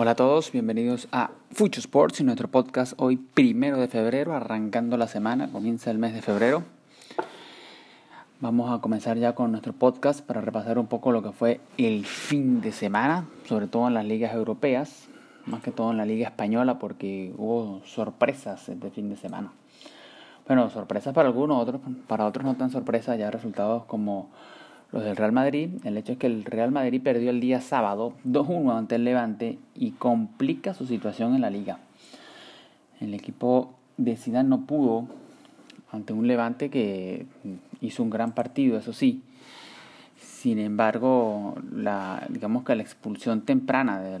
Hola a todos, bienvenidos a Fucho Sports y nuestro podcast hoy primero de febrero, arrancando la semana, comienza el mes de febrero. Vamos a comenzar ya con nuestro podcast para repasar un poco lo que fue el fin de semana, sobre todo en las ligas europeas, más que todo en la liga española porque hubo sorpresas este fin de semana. Bueno, sorpresas para algunos, otros, para otros no tan sorpresas, ya resultados como los del Real Madrid. El hecho es que el Real Madrid perdió el día sábado 2-1 ante el Levante y complica su situación en la liga. El equipo de Zidane no pudo ante un Levante que hizo un gran partido, eso sí. Sin embargo, la, digamos que la expulsión temprana de,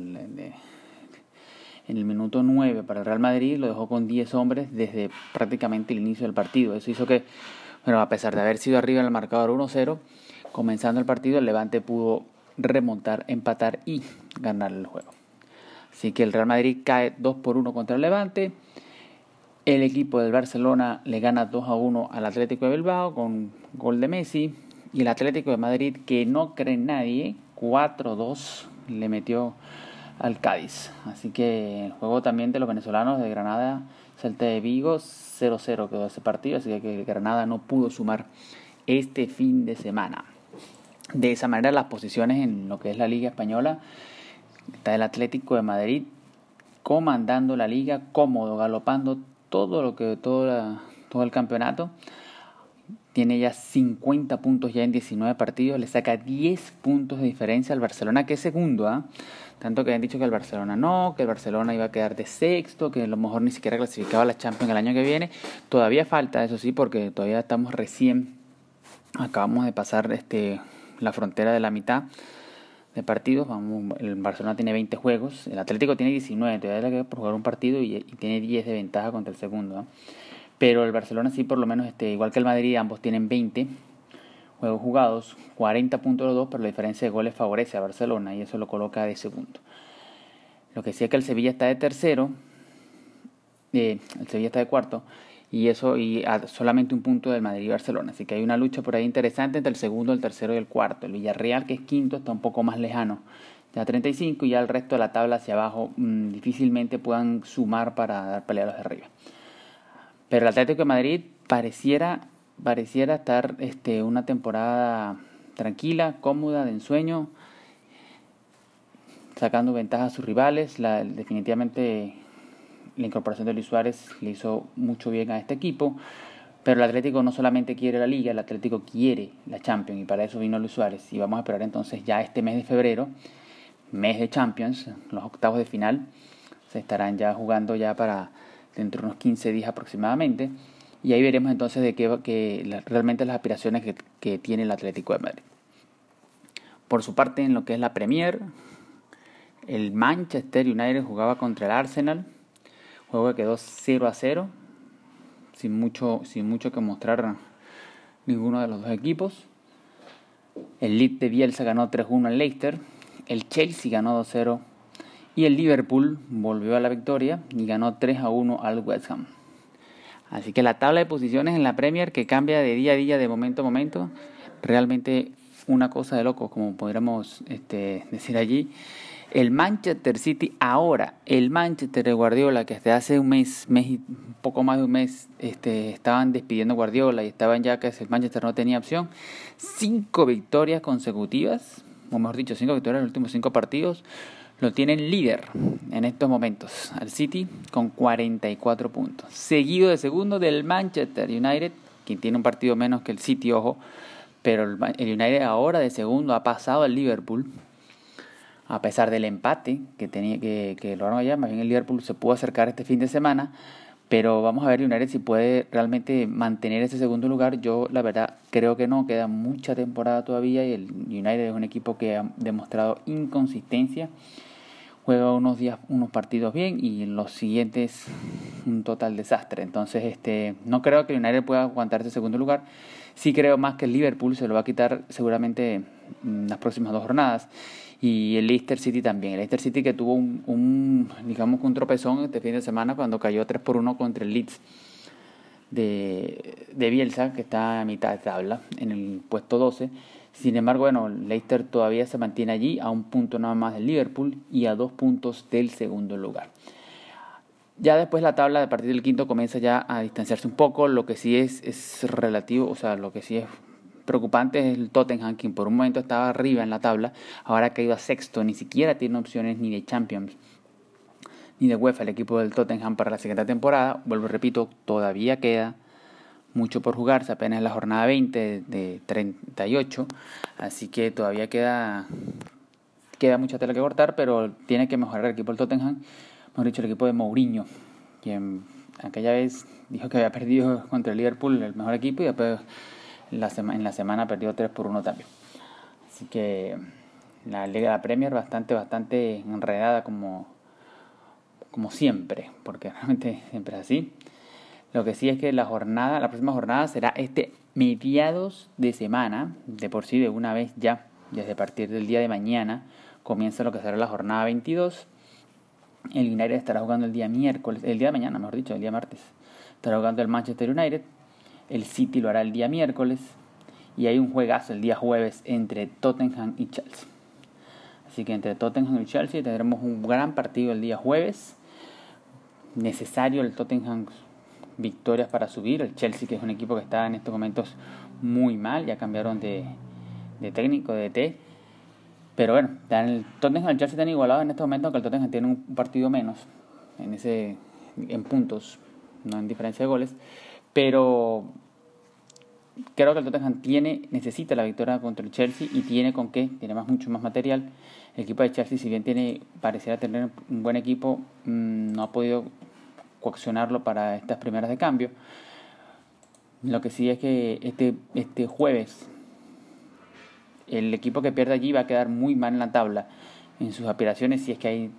en el minuto 9 para el Real Madrid lo dejó con 10 hombres desde prácticamente el inicio del partido. Eso hizo que, bueno, a pesar de haber sido arriba en el marcador 1-0, Comenzando el partido, el Levante pudo remontar, empatar y ganar el juego. Así que el Real Madrid cae 2 por 1 contra el Levante. El equipo del Barcelona le gana 2 a 1 al Atlético de Bilbao con gol de Messi. Y el Atlético de Madrid, que no cree nadie, 4-2 le metió al Cádiz. Así que el juego también de los venezolanos de Granada, Celta de Vigo, 0-0 quedó ese partido. Así que Granada no pudo sumar este fin de semana. De esa manera las posiciones en lo que es la Liga Española, está el Atlético de Madrid comandando la liga, cómodo, galopando todo lo que todo, todo el campeonato. Tiene ya 50 puntos ya en 19 partidos, le saca 10 puntos de diferencia al Barcelona, que es segundo, ¿ah? Tanto que han dicho que el Barcelona no, que el Barcelona iba a quedar de sexto, que a lo mejor ni siquiera clasificaba a la Champions el año que viene. Todavía falta, eso sí, porque todavía estamos recién, acabamos de pasar este la frontera de la mitad de partidos. Vamos, el Barcelona tiene 20 juegos, el Atlético tiene 19, todavía por jugar un partido y, tiene 10 de ventaja contra el segundo. Pero el Barcelona sí, por lo menos, este, igual que el Madrid, ambos tienen 20 juegos jugados, 40 puntos los dos, pero la diferencia de goles favorece a Barcelona y eso lo coloca de segundo. Lo que sí es que el Sevilla está de tercero, eh, el Sevilla está de cuarto y eso y solamente un punto del Madrid y Barcelona. Así que hay una lucha por ahí interesante entre el segundo, el tercero y el cuarto. El Villarreal, que es quinto, está un poco más lejano, ya 35 y ya el resto de la tabla hacia abajo mm, difícilmente puedan sumar para dar pelea a los de arriba. Pero el Atlético de Madrid pareciera, pareciera estar este, una temporada tranquila, cómoda, de ensueño, sacando ventaja a sus rivales. La, definitivamente la incorporación de Luis Suárez le hizo mucho bien a este equipo. Pero el Atlético no solamente quiere la liga, el Atlético quiere la Champions y para eso vino Luis Suárez. Y vamos a esperar entonces ya este mes de febrero, mes de Champions, los octavos de final, se estarán ya jugando ya para dentro de unos 15 días aproximadamente. Y ahí veremos entonces de qué que realmente las aspiraciones que, que tiene el Atlético de Madrid. Por su parte, en lo que es la Premier, el Manchester United jugaba contra el Arsenal Juego que quedó 0 a 0, sin mucho, sin mucho que mostrar ninguno de los dos equipos. El Leeds de Bielsa ganó 3-1 al Leicester. El Chelsea ganó 2-0. Y el Liverpool volvió a la victoria y ganó 3-1 al West Ham. Así que la tabla de posiciones en la Premier que cambia de día a día, de momento a momento, realmente una cosa de loco, como podríamos este, decir allí. El Manchester City ahora, el Manchester de Guardiola, que desde hace un mes, mes poco más de un mes, este, estaban despidiendo Guardiola y estaban ya que el Manchester no tenía opción. Cinco victorias consecutivas, o mejor dicho, cinco victorias en los últimos cinco partidos, lo tienen líder en estos momentos, al City con 44 puntos. Seguido de segundo del Manchester United, quien tiene un partido menos que el City, ojo, pero el United ahora de segundo ha pasado al Liverpool a pesar del empate que tenía que, que lograron allá, más bien el Liverpool se pudo acercar este fin de semana, pero vamos a ver United si puede realmente mantener ese segundo lugar. Yo la verdad creo que no, queda mucha temporada todavía y el United es un equipo que ha demostrado inconsistencia. Juega unos días, unos partidos bien y en los siguientes un total desastre. Entonces, este, no creo que el United pueda aguantar ese segundo lugar. Sí creo más que el Liverpool se lo va a quitar seguramente en las próximas dos jornadas y el Leicester City también. El Leicester City que tuvo un, un, digamos, un tropezón este fin de semana cuando cayó 3 por 1 contra el Leeds de, de Bielsa, que está a mitad de tabla, en el puesto 12. Sin embargo, bueno, Leicester todavía se mantiene allí a un punto nada más del Liverpool y a dos puntos del segundo lugar. Ya después la tabla de partir del quinto comienza ya a distanciarse un poco, lo que sí es, es relativo, o sea, lo que sí es preocupante es el Tottenham, quien por un momento estaba arriba en la tabla, ahora ha caído a sexto, ni siquiera tiene opciones ni de Champions ni de UEFA el equipo del Tottenham para la siguiente temporada. Vuelvo, repito, todavía queda mucho por jugarse, apenas la jornada 20 de 38, así que todavía queda, queda mucha tela que cortar, pero tiene que mejorar el equipo del Tottenham, mejor dicho, el equipo de Mourinho, quien aquella vez dijo que había perdido contra el Liverpool, el mejor equipo, y después la en la semana perdió 3 por 1 también. Así que la Liga Premier bastante, bastante enredada como, como siempre, porque realmente siempre es así. Lo que sí es que la jornada, la próxima jornada será este mediados de semana, de por sí de una vez ya, desde partir del día de mañana, comienza lo que será la jornada 22. El United estará jugando el día miércoles, el día de mañana, mejor dicho, el día martes. Estará jugando el Manchester United. El City lo hará el día miércoles. Y hay un juegazo el día jueves entre Tottenham y Chelsea. Así que entre Tottenham y Chelsea tendremos un gran partido el día jueves. Necesario el Tottenham victorias para subir. El Chelsea, que es un equipo que está en estos momentos muy mal, ya cambiaron de, técnico, de T. Pero bueno, el Tottenham y el Chelsea están igualados en estos momentos, aunque el Tottenham tiene un partido menos en, ese, en puntos, no en diferencia de goles. Pero creo que el Tottenham tiene, necesita la victoria contra el Chelsea y tiene con qué, tiene más, mucho más material. El equipo de Chelsea, si bien tiene, pareciera tener un buen equipo, mm, no ha podido coaccionarlo para estas primeras de cambio. Lo que sí es que este, este jueves el equipo que pierde allí va a quedar muy mal en la tabla en sus aspiraciones si es que hay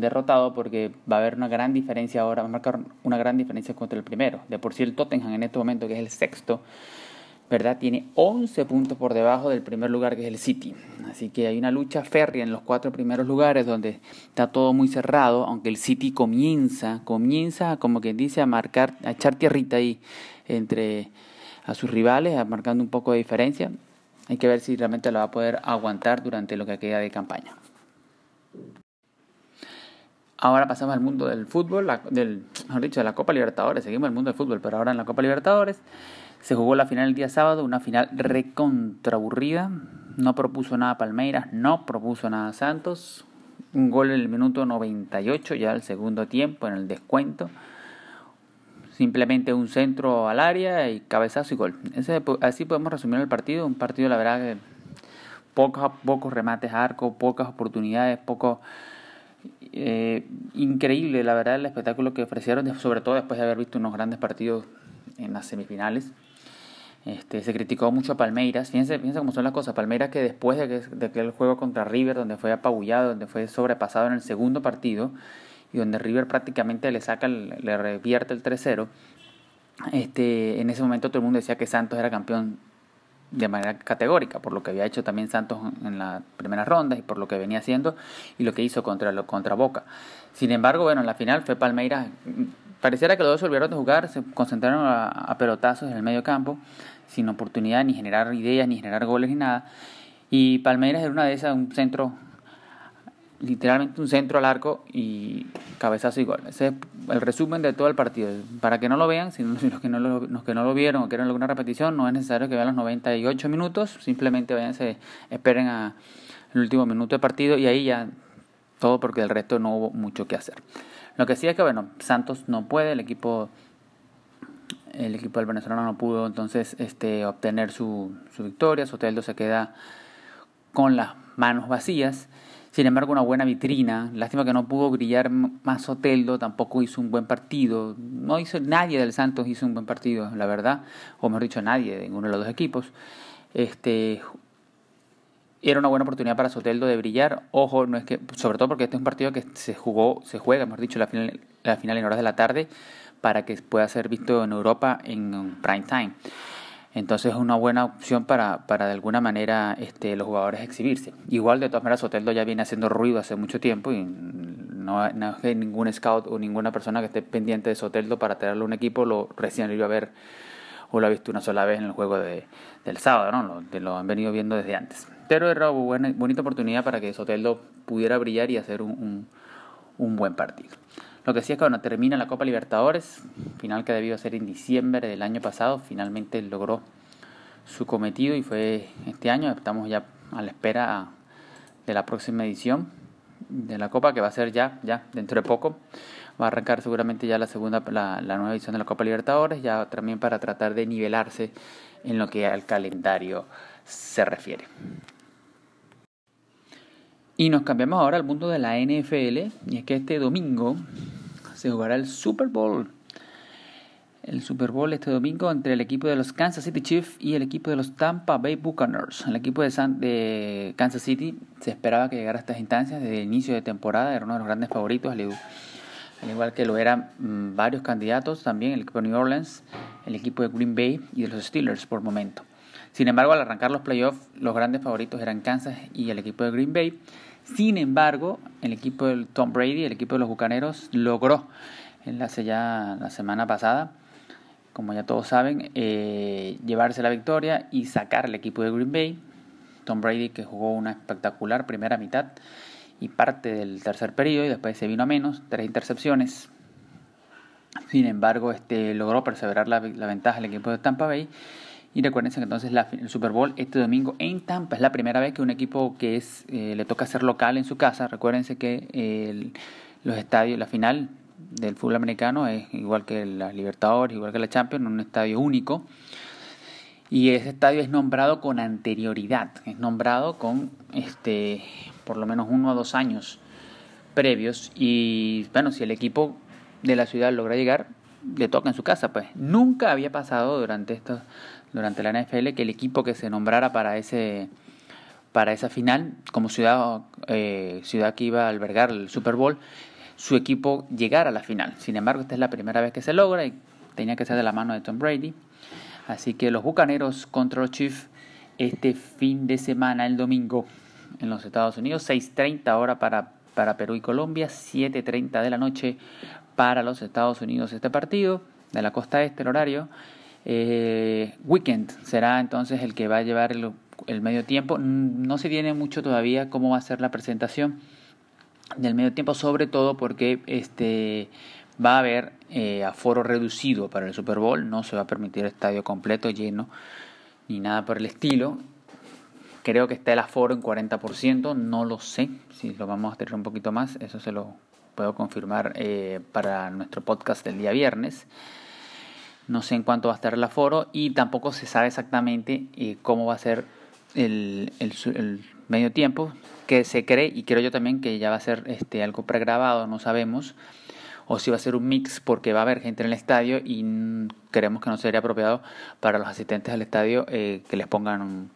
derrotado porque va a haber una gran diferencia ahora, va a marcar una gran diferencia contra el primero. De por sí el Tottenham en este momento, que es el sexto, ¿verdad? Tiene 11 puntos por debajo del primer lugar que es el City. Así que hay una lucha férrea en los cuatro primeros lugares donde está todo muy cerrado, aunque el City comienza, comienza como quien dice a marcar, a echar tierrita ahí entre a sus rivales, marcando un poco de diferencia. Hay que ver si realmente lo va a poder aguantar durante lo que queda de campaña. Ahora pasamos al mundo del fútbol, del, mejor dicho, de la Copa Libertadores. Seguimos el mundo del fútbol, pero ahora en la Copa Libertadores. Se jugó la final el día sábado, una final recontraburrida. No propuso nada Palmeiras, no propuso nada Santos. Un gol en el minuto 98, ya el segundo tiempo, en el descuento. Simplemente un centro al área y cabezazo y gol. Ese, así podemos resumir el partido. Un partido, la verdad, que pocos, pocos remates a arco, pocas oportunidades, poco. Eh, increíble, la verdad, el espectáculo que ofrecieron, sobre todo después de haber visto unos grandes partidos en las semifinales. Este, se criticó mucho a Palmeiras. Fíjense, fíjense cómo son las cosas. Palmeiras que después de que, de que el juego contra River, donde fue apabullado, donde fue sobrepasado en el segundo partido, y donde River prácticamente le saca, le revierte el 3-0, este, en ese momento todo el mundo decía que Santos era campeón de manera categórica, por lo que había hecho también Santos en la primera ronda y por lo que venía haciendo y lo que hizo contra, contra Boca. Sin embargo, bueno, en la final fue Palmeiras, pareciera que los dos olvidaron de jugar, se concentraron a, a pelotazos en el medio campo, sin oportunidad ni generar ideas, ni generar goles, ni nada. Y Palmeiras era una de esas, un centro, literalmente un centro al arco y cabezazo y gol. Ese es el resumen de todo el partido. Para que no lo vean, si los que no lo, los que no lo vieron o quieren alguna repetición, no es necesario que vean los 98 minutos, simplemente váyanse, esperen a el último minuto de partido y ahí ya todo porque el resto no hubo mucho que hacer. Lo que sí es que, bueno, Santos no puede, el equipo el equipo del venezolano no pudo entonces este, obtener su, su victoria. Soteldo se queda con las manos vacías. Sin embargo, una buena vitrina. Lástima que no pudo brillar más Soteldo, tampoco hizo un buen partido. No hizo nadie del Santos hizo un buen partido, la verdad, o mejor dicho, nadie de ninguno de los dos equipos. Este era una buena oportunidad para Soteldo de brillar. Ojo, no es que sobre todo porque este es un partido que se jugó, se juega, mejor dicho, la final, la final en horas de la tarde para que pueda ser visto en Europa en prime time. Entonces es una buena opción para, para de alguna manera este, los jugadores exhibirse. Igual de todas maneras Soteldo ya viene haciendo ruido hace mucho tiempo y no, no hay ningún scout o ninguna persona que esté pendiente de Soteldo para tenerlo un equipo lo recién iba a ver o lo ha visto una sola vez en el juego de, del sábado, ¿no? Lo, lo han venido viendo desde antes. Pero era una buena, bonita oportunidad para que Soteldo pudiera brillar y hacer un, un, buen partido. Lo que sí es que cuando termina la Copa Libertadores, final que debió ser en diciembre del año pasado, finalmente logró su cometido y fue este año. Estamos ya a la espera de la próxima edición de la Copa que va a ser ya, ya dentro de poco. Va a arrancar seguramente ya la segunda, la, la nueva edición de la Copa Libertadores, ya también para tratar de nivelarse en lo que al calendario se refiere. Y nos cambiamos ahora al mundo de la NFL, y es que este domingo se jugará el Super Bowl. El Super Bowl este domingo entre el equipo de los Kansas City Chiefs y el equipo de los Tampa Bay Buccaneers. El equipo de, de Kansas City se esperaba que llegara a estas instancias desde el inicio de temporada, era uno de los grandes favoritos, al igual que lo eran mm, varios candidatos también, el equipo de New Orleans, el equipo de Green Bay y de los Steelers por momento. Sin embargo, al arrancar los playoffs, los grandes favoritos eran Kansas y el equipo de Green Bay. Sin embargo, el equipo de Tom Brady, el equipo de los Bucaneros, logró en la, ya la semana pasada, como ya todos saben, eh, llevarse la victoria y sacar al equipo de Green Bay. Tom Brady que jugó una espectacular primera mitad y parte del tercer periodo y después se vino a menos, tres intercepciones. Sin embargo, este logró perseverar la, la ventaja del equipo de Tampa Bay y recuerden que entonces la, el Super Bowl este domingo en Tampa es la primera vez que un equipo que es eh, le toca ser local en su casa. Recuérdense que los estadios, la final del fútbol americano es igual que la Libertadores, igual que la Champions, un estadio único. Y ese estadio es nombrado con anterioridad, es nombrado con este por lo menos uno o dos años previos. Y bueno, si el equipo de la ciudad logra llegar, le toca en su casa, pues nunca había pasado durante estos durante la NFL que el equipo que se nombrara para ese para esa final como ciudad eh, ciudad que iba a albergar el Super Bowl su equipo llegara a la final. Sin embargo esta es la primera vez que se logra y tenía que ser de la mano de Tom Brady. Así que los Bucaneros contra los Chiefs este fin de semana el domingo en los Estados Unidos. 6:30 hora para para Perú y Colombia 7:30 de la noche para los Estados Unidos este partido de la costa este el horario eh, Weekend será entonces el que va a llevar el, medio tiempo. No se tiene mucho todavía cómo va a ser la presentación del medio tiempo, sobre todo porque este va a haber eh, aforo reducido para el Super Bowl, no se va a permitir estadio completo lleno ni nada por el estilo. Creo que está el aforo en 40%, no lo sé si lo vamos a tener un poquito más, eso se lo puedo confirmar eh, para nuestro podcast del día viernes. No sé en cuánto va a estar el aforo y tampoco se sabe exactamente eh, cómo va a ser el, el, medio tiempo, que se cree y creo yo también que ya va a ser este, algo pregrabado, no sabemos, o si va a ser un mix porque va a haber gente en el estadio y creemos que no sería apropiado para los asistentes al estadio eh, que les pongan un,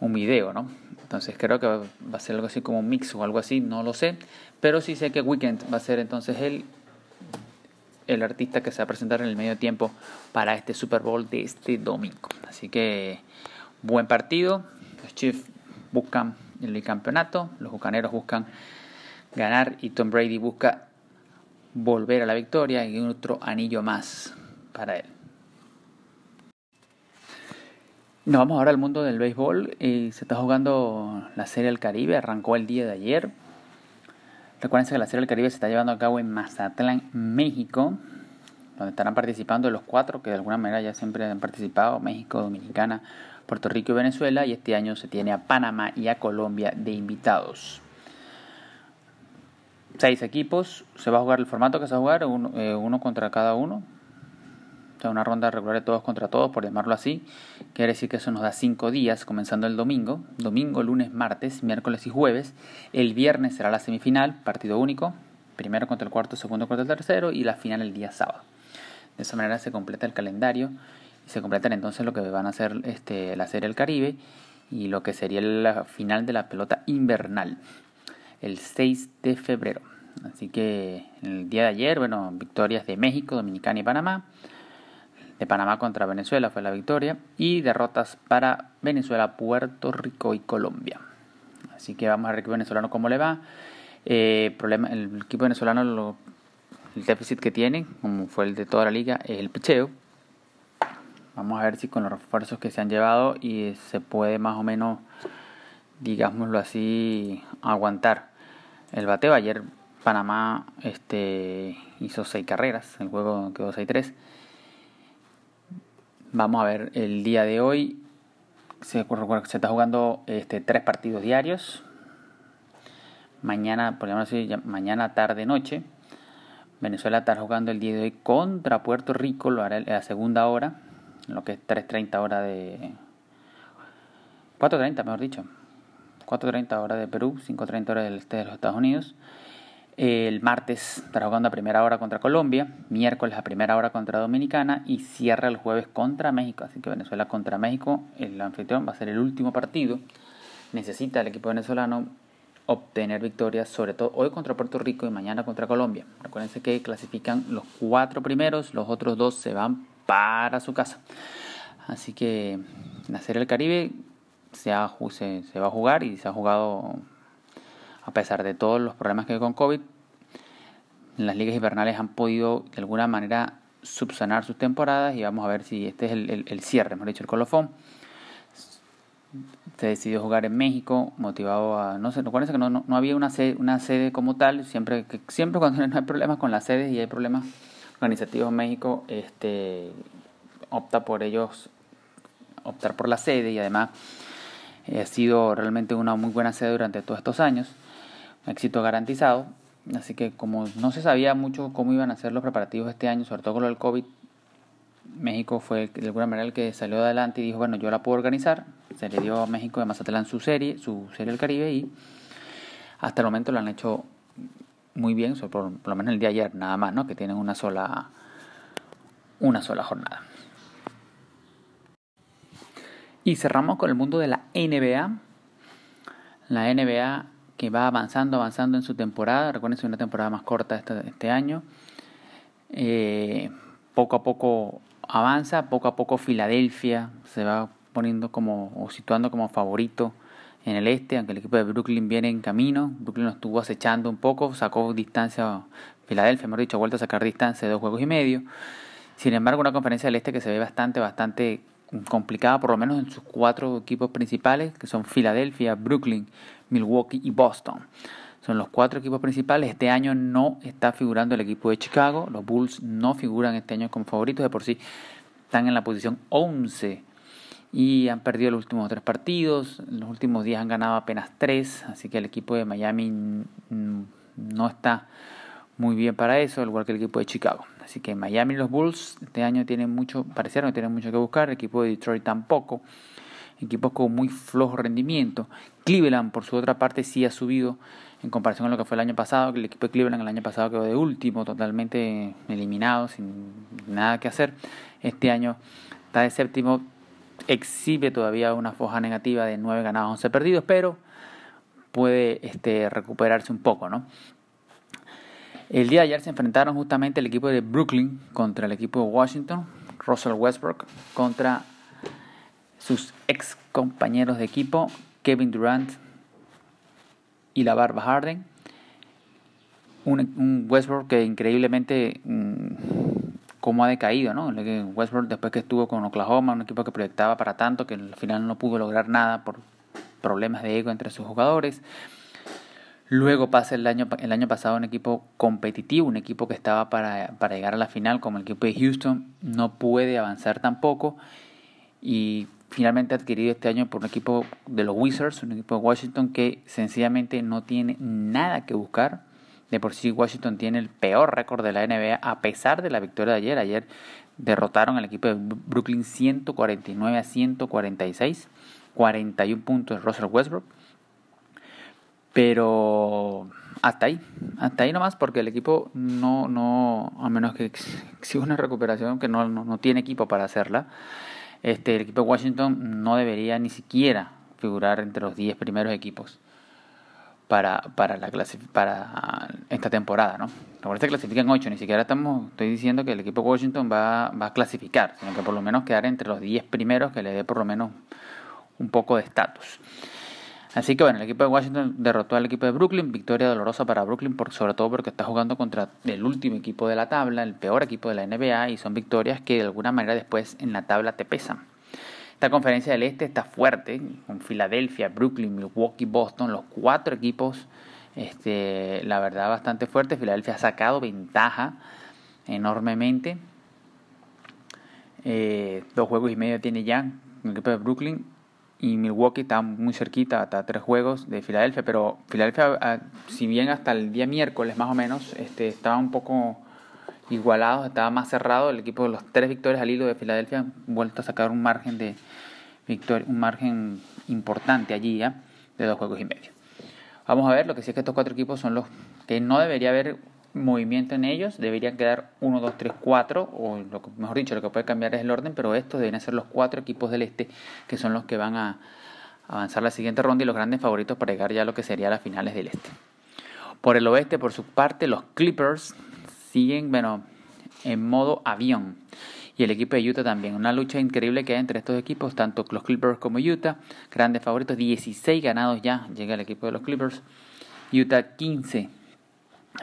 un video, ¿no? Entonces creo que va a ser algo así como un mix o algo así, no lo sé, pero sí sé que Weekend va a ser entonces el el artista que se va a presentar en el medio tiempo para este Super Bowl de este domingo. Así que buen partido. Los Chiefs buscan el campeonato, los bucaneros buscan ganar y Tom Brady busca volver a la victoria y otro anillo más para él. Nos vamos ahora al mundo del béisbol. Eh, se está jugando la Serie del Caribe, arrancó el día de ayer. Recuerden que la Serie del Caribe se está llevando a cabo en Mazatlán, México, donde estarán participando los cuatro que de alguna manera ya siempre han participado, México, Dominicana, Puerto Rico y Venezuela, y este año se tiene a Panamá y a Colombia de invitados. Seis equipos, se va a jugar el formato que se va a jugar, uno, eh, uno contra cada uno, una ronda regular de todos contra todos, por llamarlo así. Quiere decir que eso nos da cinco días, comenzando el domingo. Domingo, lunes, martes, miércoles y jueves. El viernes será la semifinal, partido único. Primero contra el cuarto, segundo contra el tercero y la final el día sábado. De esa manera se completa el calendario y se completan entonces lo que van a ser este, la Serie del Caribe y lo que sería la final de la pelota invernal el 6 de febrero. Así que el día de ayer, bueno, victorias de México, Dominicana y Panamá Panamá contra Venezuela fue la victoria y derrotas para Venezuela, Puerto Rico y Colombia. Así que vamos a ver el equipo venezolano cómo le va. Eh, problema, el equipo venezolano, el déficit que tiene, como fue el de toda la liga, es el picheo. Vamos a ver si con los refuerzos que se han llevado y se puede más o menos, digámoslo así, aguantar el bateo. Ayer Panamá este, hizo seis carreras, el juego quedó 6-3. Vamos a ver el día de hoy. Se, está jugando este, tres partidos diarios. Mañana, por así, mañana, tarde, noche. Venezuela está jugando el día de hoy contra Puerto Rico, lo hará a la segunda hora, lo que es 3.30 hora de... 4.30 mejor dicho. 4.30 hora de Perú, 5.30 hora del este de los Estados Unidos. El martes estará jugando a primera hora contra Colombia, miércoles a primera hora contra Dominicana y cierra el jueves contra México. Así que Venezuela contra México, el anfitrión va a ser el último partido. Necesita el equipo venezolano obtener victorias, sobre todo hoy contra Puerto Rico y mañana contra Colombia. Recuerden que clasifican los cuatro primeros, los otros dos se van para su casa. Así que la Serie del Caribe se va a jugar y se ha jugado a pesar de todos los problemas que hay con COVID, las ligas invernales han podido de alguna manera subsanar sus temporadas y vamos a ver si este es el, cierre, hemos dicho, el colofón. Se decidió jugar en México, motivado a. No sé, recuerden que no, no, había una sede, una sede como tal. Siempre, que, siempre cuando no hay problemas con las sedes y hay problemas organizativos en México, este, opta por ellos, optar por la sede y además eh, ha sido realmente una muy buena sede durante todos estos años éxito garantizado. Así que como no se sabía mucho cómo iban a ser los preparativos este año, sobre todo con lo del COVID, México fue de alguna manera el que salió adelante y dijo, bueno, yo la puedo organizar. Se le dio a México de Mazatlán su serie, su serie del Caribe y hasta el momento lo han hecho muy bien, por, lo menos el día de ayer, nada más, ¿no? Que tienen una sola, una sola jornada. Y cerramos con el mundo de la NBA. La NBA que va avanzando, avanzando en su temporada. Recuerden, es una temporada más corta este, este año. Eh, poco a poco avanza, poco a poco Filadelfia se va poniendo como o situando como favorito en el este, aunque el equipo de Brooklyn viene en camino. Brooklyn lo estuvo acechando un poco, sacó distancia Filadelfia, hemos dicho, ha vuelto a sacar distancia de dos juegos y medio. Sin embargo, una conferencia del este que se ve bastante, bastante complicada, por lo menos en sus cuatro equipos principales, que son Filadelfia, Brooklyn, Milwaukee y Boston. Son los cuatro equipos principales. Este año no está figurando el equipo de Chicago. Los Bulls no figuran este año como favoritos. De por sí están en la posición 11 y han perdido los últimos tres partidos. En los últimos días han ganado apenas tres. Así que el equipo de Miami no está muy bien para eso, al igual que el equipo de Chicago. Así que Miami y los Bulls este año tienen mucho, parecieron que tienen mucho que buscar. El equipo de Detroit tampoco equipos con muy flojo rendimiento. Cleveland, por su otra parte, sí ha subido en comparación con lo que fue el año pasado. El equipo de Cleveland el año pasado quedó de último, totalmente eliminado, sin nada que hacer. Este año está de séptimo, exhibe todavía una foja negativa de 9 ganados, 11 perdidos, pero puede este, recuperarse un poco, ¿no? El día de ayer se enfrentaron justamente el equipo de Brooklyn contra el equipo de Washington, Russell Westbrook contra sus ex compañeros de equipo, Kevin Durant y la Barba Harden. Un, Westbrook que increíblemente mm, como ha decaído, ¿no? Westbrook después que estuvo con Oklahoma, un equipo que proyectaba para tanto, que al final no pudo lograr nada por problemas de ego entre sus jugadores. Luego pasa el año, el año pasado un equipo competitivo, un equipo que estaba para, para llegar a la final, como el equipo de Houston, no puede avanzar tampoco. Y finalmente adquirido este año por un equipo de los Wizards, un equipo de Washington que sencillamente no tiene nada que buscar. De por sí Washington tiene el peor récord de la NBA a pesar de la victoria de ayer. Ayer derrotaron al equipo de Brooklyn 149 a 146, 41 puntos Russell Westbrook. Pero hasta ahí, hasta ahí nomás porque el equipo no, no, a menos que exija una recuperación que no, no, no tiene equipo para hacerla este, el equipo de Washington no debería ni siquiera figurar entre los 10 primeros equipos para, para, la para esta temporada, ¿no? Ahora se clasifican 8, ni siquiera estamos, estoy diciendo que el equipo de Washington va, va a clasificar, sino que por lo menos quedar entre los 10 primeros que le dé por lo menos un poco de estatus. Así que bueno, el equipo de Washington derrotó al equipo de Brooklyn, victoria dolorosa para Brooklyn, por, sobre todo porque está jugando contra el último equipo de la tabla, el peor equipo de la NBA, y son victorias que de alguna manera después en la tabla te pesan. Esta conferencia del Este está fuerte, con Filadelfia, Brooklyn, Milwaukee, Boston, los cuatro equipos, este, la verdad, bastante fuerte. Filadelfia ha sacado ventaja enormemente. Eh, dos juegos y medio tiene ya el equipo de Brooklyn y Milwaukee está muy cerquita, hasta tres juegos de Filadelfia, pero Filadelfia, ah, si bien hasta el día miércoles más o menos, este, estaba un poco igualado, estaba más cerrado, el equipo de los tres victorias al hilo de Filadelfia ha vuelto a sacar un margen de victoria, un margen importante allí ya, de dos juegos y medio. Vamos a ver, lo que sí es que estos cuatro equipos son los que no debería haber movimiento en ellos, deberían quedar 1, 2, 3, 4, o lo mejor dicho, lo que puede cambiar es el orden, pero estos deben ser los cuatro equipos del este que son los que van a avanzar la siguiente ronda y los grandes favoritos para llegar ya a lo que sería las finales del este. Por el oeste, por su parte, los Clippers siguen, bueno, en modo avión. Y el equipo de Utah también. Una lucha increíble que hay entre estos equipos, tanto los Clippers como Utah. Grandes favoritos, 16 ganados ya llega el equipo de los Clippers. Utah 15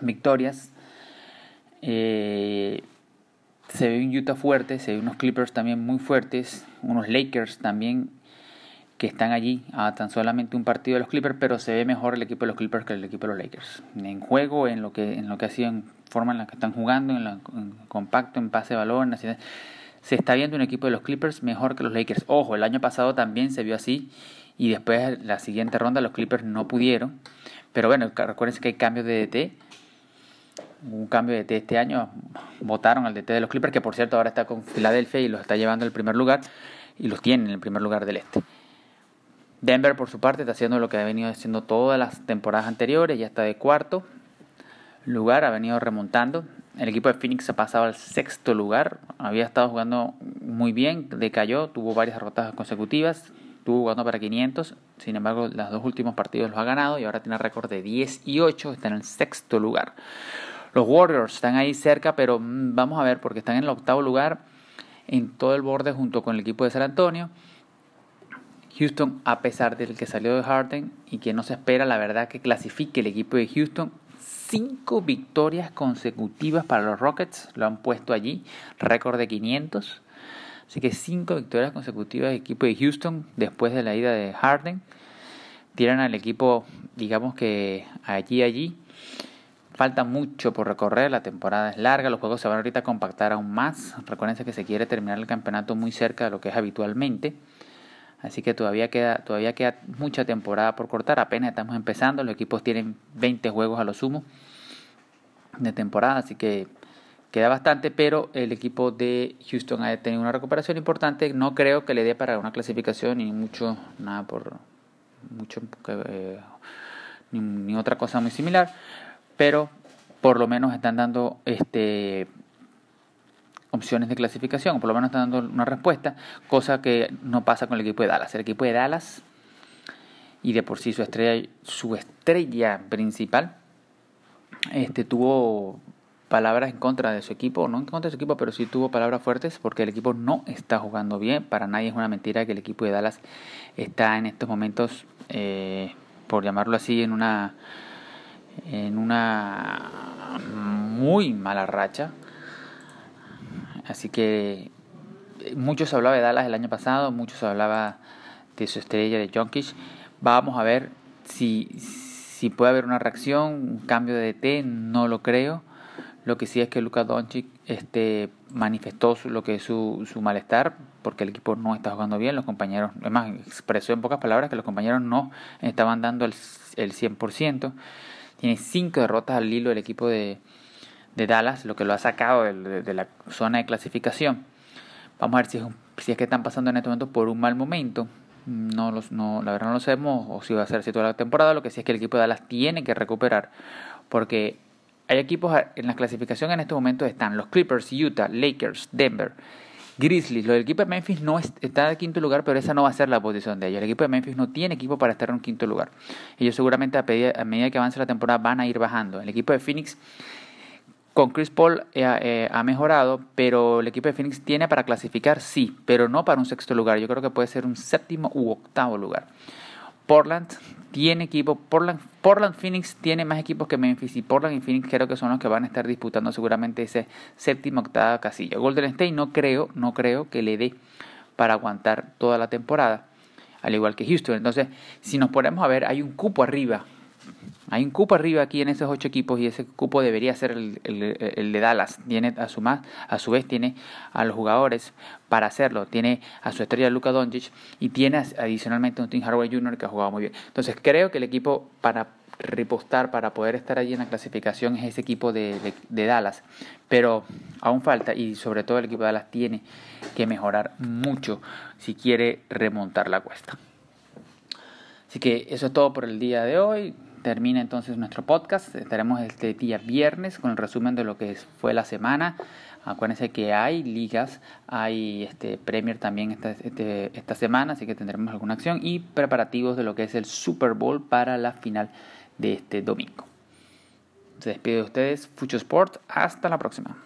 victorias. Eh, se ve un Utah fuerte, se ve unos Clippers también muy fuertes, unos Lakers también que están allí a tan solamente un partido de los Clippers, pero se ve mejor el equipo de los Clippers que el equipo de los Lakers. En juego, en lo que en lo que ha sido en forma en la que están jugando, en, la, compacto, en pase de balón, se está viendo un equipo de los Clippers mejor que los Lakers. Ojo, el año pasado también se vio así y después la siguiente ronda los Clippers no pudieron. Pero bueno, recuerden que hay cambios de DT un cambio de DT este año. Votaron al DT de los Clippers, que por cierto ahora está con Filadelfia y los está llevando al primer lugar y los tiene en el primer lugar del este. Denver, por su parte, está haciendo lo que ha venido haciendo todas las temporadas anteriores, ya está de cuarto lugar, ha venido remontando. El equipo de Phoenix ha pasado al sexto lugar, había estado jugando muy bien, decayó, tuvo varias derrotas consecutivas, estuvo jugando para 500, sin embargo, los dos últimos partidos los ha ganado y ahora tiene récord de 10 y 8, está en el sexto lugar. Los Warriors están ahí cerca, pero mm, vamos a ver porque están en el octavo lugar en todo el borde junto con el equipo de San Antonio. Houston, a pesar del que salió de Harden y que no se espera, la verdad, que clasifique el equipo de Houston. Cinco victorias consecutivas para los Rockets, lo han puesto allí, récord de 500. Así que cinco victorias consecutivas del equipo de Houston después de la ida de Harden. Tiran al equipo, digamos que allí, allí. Falta mucho por recorrer, la temporada es larga, los juegos se van ahorita a compactar aún más. Recuerden que se quiere terminar el campeonato muy cerca de lo que es habitualmente. Así que todavía queda, todavía queda mucha temporada por cortar, apenas estamos empezando, los equipos tienen 20 juegos a lo sumo de temporada, así que queda bastante, pero el equipo de Houston ha tenido una recuperación importante, no creo que le dé para una clasificación ni mucho, nada por mucho, eh, ni, ni otra cosa muy similar, pero por lo menos están dando este opciones de clasificación, por lo menos están dando una respuesta, cosa que no pasa con el equipo de Dallas. El equipo de Dallas y de por sí su estrella, su estrella principal, este tuvo palabras en contra de su equipo, no en contra de su equipo, pero sí tuvo palabras fuertes porque el equipo no está jugando bien. Para nadie es una mentira que el equipo de Dallas está en estos momentos, eh, por llamarlo así, en una en una muy mala racha. Así que muchos se hablaba de Dallas el año pasado, muchos se hablaba de su estrella de Jonkish. Vamos a ver si, si puede haber una reacción, un cambio de DT, no lo creo. Lo que sí es que Luka Doncic este, manifestó lo que es su, su malestar porque el equipo no está jugando bien, los compañeros, además expresó en pocas palabras que los compañeros no estaban dando el, el 100%. Tiene cinco derrotas al hilo del equipo de, de Dallas, lo que lo ha sacado de, la zona de clasificación. Vamos a ver si es, si es que están pasando en este momento por un mal momento. No, los, no, la verdad no lo sabemos o si va a ser así toda la temporada. Lo que sí es que el equipo de Dallas tiene que recuperar porque hay equipos en la clasificación en este momento están los Clippers, Utah, Lakers, Denver, Grizzlies, lo del equipo de Memphis no está en quinto lugar, pero esa no va a ser la posición de ellos. El equipo de Memphis no tiene equipo para estar en un quinto lugar. Ellos seguramente a, medida que avance la temporada van a ir bajando. El equipo de Phoenix con Chris Paul eh, eh, ha mejorado, pero el equipo de Phoenix tiene para clasificar, sí, pero no para un sexto lugar. Yo creo que puede ser un séptimo u octavo lugar. Portland tiene equipo. Portland, Phoenix tiene más equipos que Memphis y Portland y Phoenix creo que son los que van a estar disputando seguramente ese séptimo octava casilla. Golden State no creo, no creo que le dé para aguantar toda la temporada, al igual que Houston. Entonces, si nos ponemos a ver, hay un cupo arriba hay un cupo arriba aquí en esos ocho equipos y ese cupo debería ser el, de Dallas. Tiene a su, más, a su vez tiene a los jugadores para hacerlo. Tiene a su estrella Luka Doncic y tiene adicionalmente un Tim Hardaway Jr. que ha jugado muy bien. Entonces creo que el equipo para repostar, para poder estar allí en la clasificación es ese equipo de Dallas. Pero aún falta y sobre todo el equipo de Dallas tiene que mejorar mucho si quiere remontar la cuesta. Así que eso es todo por el día de hoy termina entonces nuestro podcast. Estaremos este día viernes con el resumen de lo que fue la semana. Acuérdense que hay ligas, hay este Premier también esta, este, esta semana, así que tendremos alguna acción y preparativos de lo que es el Super Bowl para la final de este domingo. Se despide de ustedes, Fucho Sport. Hasta la próxima.